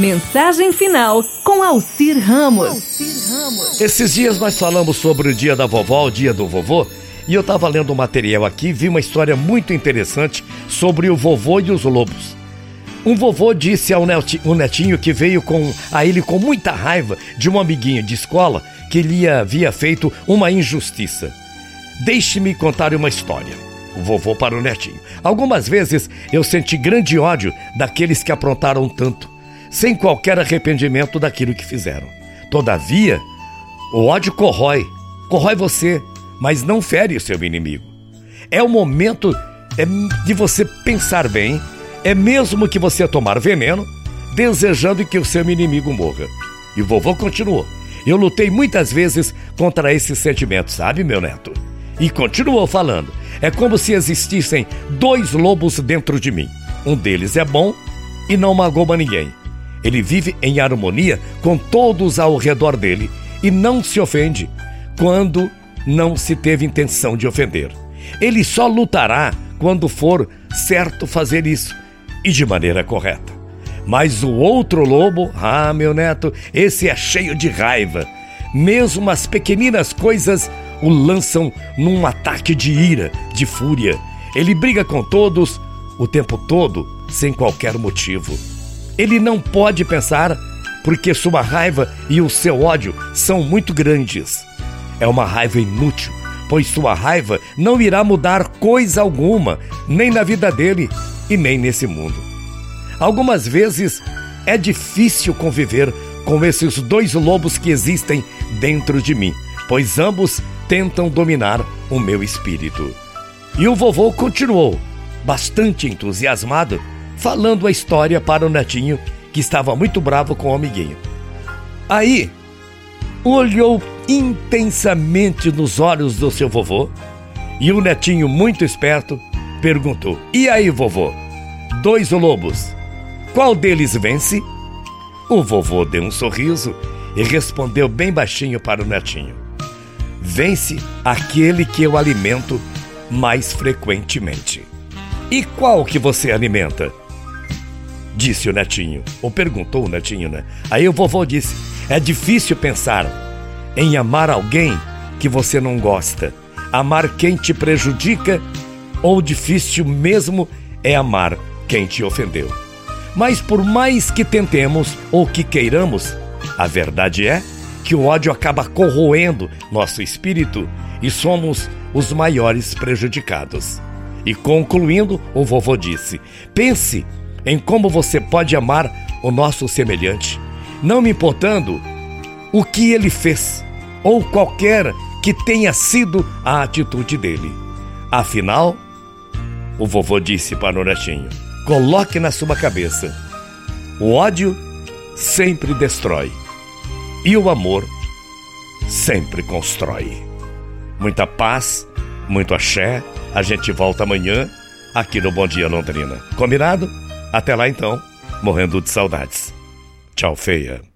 Mensagem final com Alcir Ramos. Esses dias nós falamos sobre o dia da vovó, o dia do vovô, e eu estava lendo um material aqui vi uma história muito interessante sobre o vovô e os lobos. Um vovô disse ao netinho que veio com, a ele com muita raiva de um amiguinho de escola que lhe havia feito uma injustiça. Deixe-me contar uma história. O vovô para o netinho. Algumas vezes eu senti grande ódio daqueles que aprontaram tanto sem qualquer arrependimento daquilo que fizeram. Todavia, o ódio corrói, corrói você, mas não fere o seu inimigo. É o momento é de você pensar bem, é mesmo que você tomar veneno, desejando que o seu inimigo morra. E o vovô continuou. Eu lutei muitas vezes contra esse sentimento, sabe, meu neto? E continuou falando. É como se existissem dois lobos dentro de mim. Um deles é bom e não magoa ninguém. Ele vive em harmonia com todos ao redor dele e não se ofende quando não se teve intenção de ofender. Ele só lutará quando for certo fazer isso e de maneira correta. Mas o outro lobo, ah, meu neto, esse é cheio de raiva. Mesmo as pequeninas coisas o lançam num ataque de ira, de fúria. Ele briga com todos o tempo todo, sem qualquer motivo. Ele não pode pensar porque sua raiva e o seu ódio são muito grandes. É uma raiva inútil, pois sua raiva não irá mudar coisa alguma, nem na vida dele e nem nesse mundo. Algumas vezes é difícil conviver com esses dois lobos que existem dentro de mim, pois ambos tentam dominar o meu espírito. E o vovô continuou, bastante entusiasmado, falando a história para o netinho, que estava muito bravo com o amiguinho. Aí, olhou intensamente nos olhos do seu vovô e o netinho, muito esperto, perguntou: E aí, vovô? Dois lobos, qual deles vence? O vovô deu um sorriso e respondeu bem baixinho para o netinho: Vence aquele que eu alimento mais frequentemente. E qual que você alimenta? Disse o netinho. Ou perguntou o netinho, né? Aí o vovô disse: É difícil pensar em amar alguém que você não gosta. Amar quem te prejudica ou difícil mesmo é amar quem te ofendeu. Mas por mais que tentemos ou que queiramos, a verdade é que o ódio acaba corroendo nosso espírito e somos os maiores prejudicados. E concluindo, o vovô disse: pense em como você pode amar o nosso semelhante, não me importando o que ele fez ou qualquer que tenha sido a atitude dele. Afinal, o vovô disse para o netinho: coloque na sua cabeça: o ódio sempre destrói e o amor sempre constrói. Muita paz, muito axé. A gente volta amanhã aqui no Bom Dia Londrina. Combinado? Até lá então, morrendo de saudades. Tchau, feia.